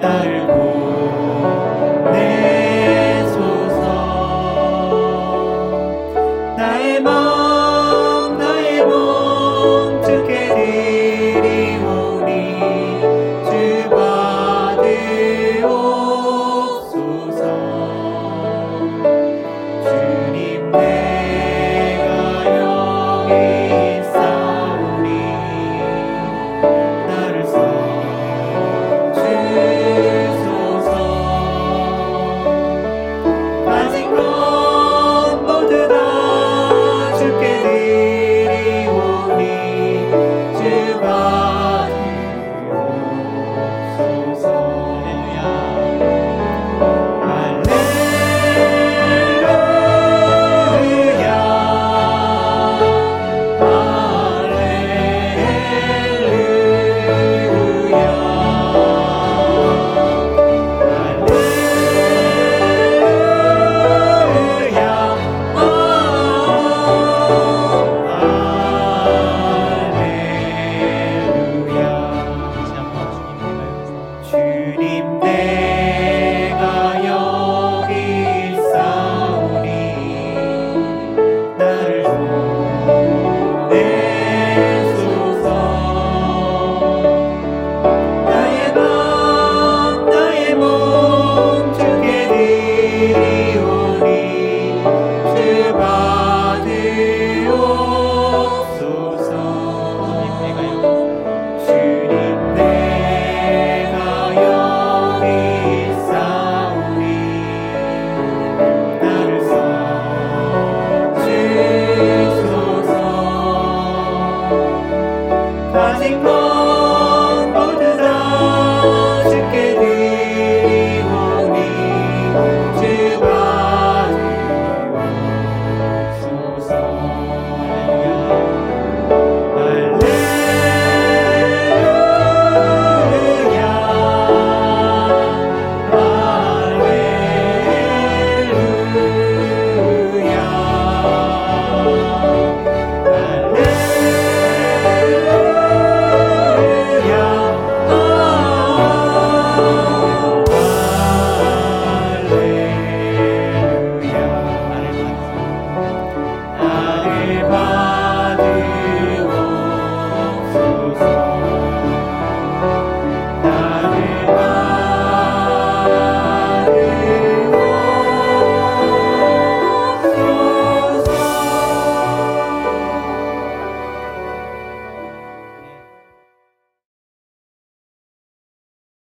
따르고 rising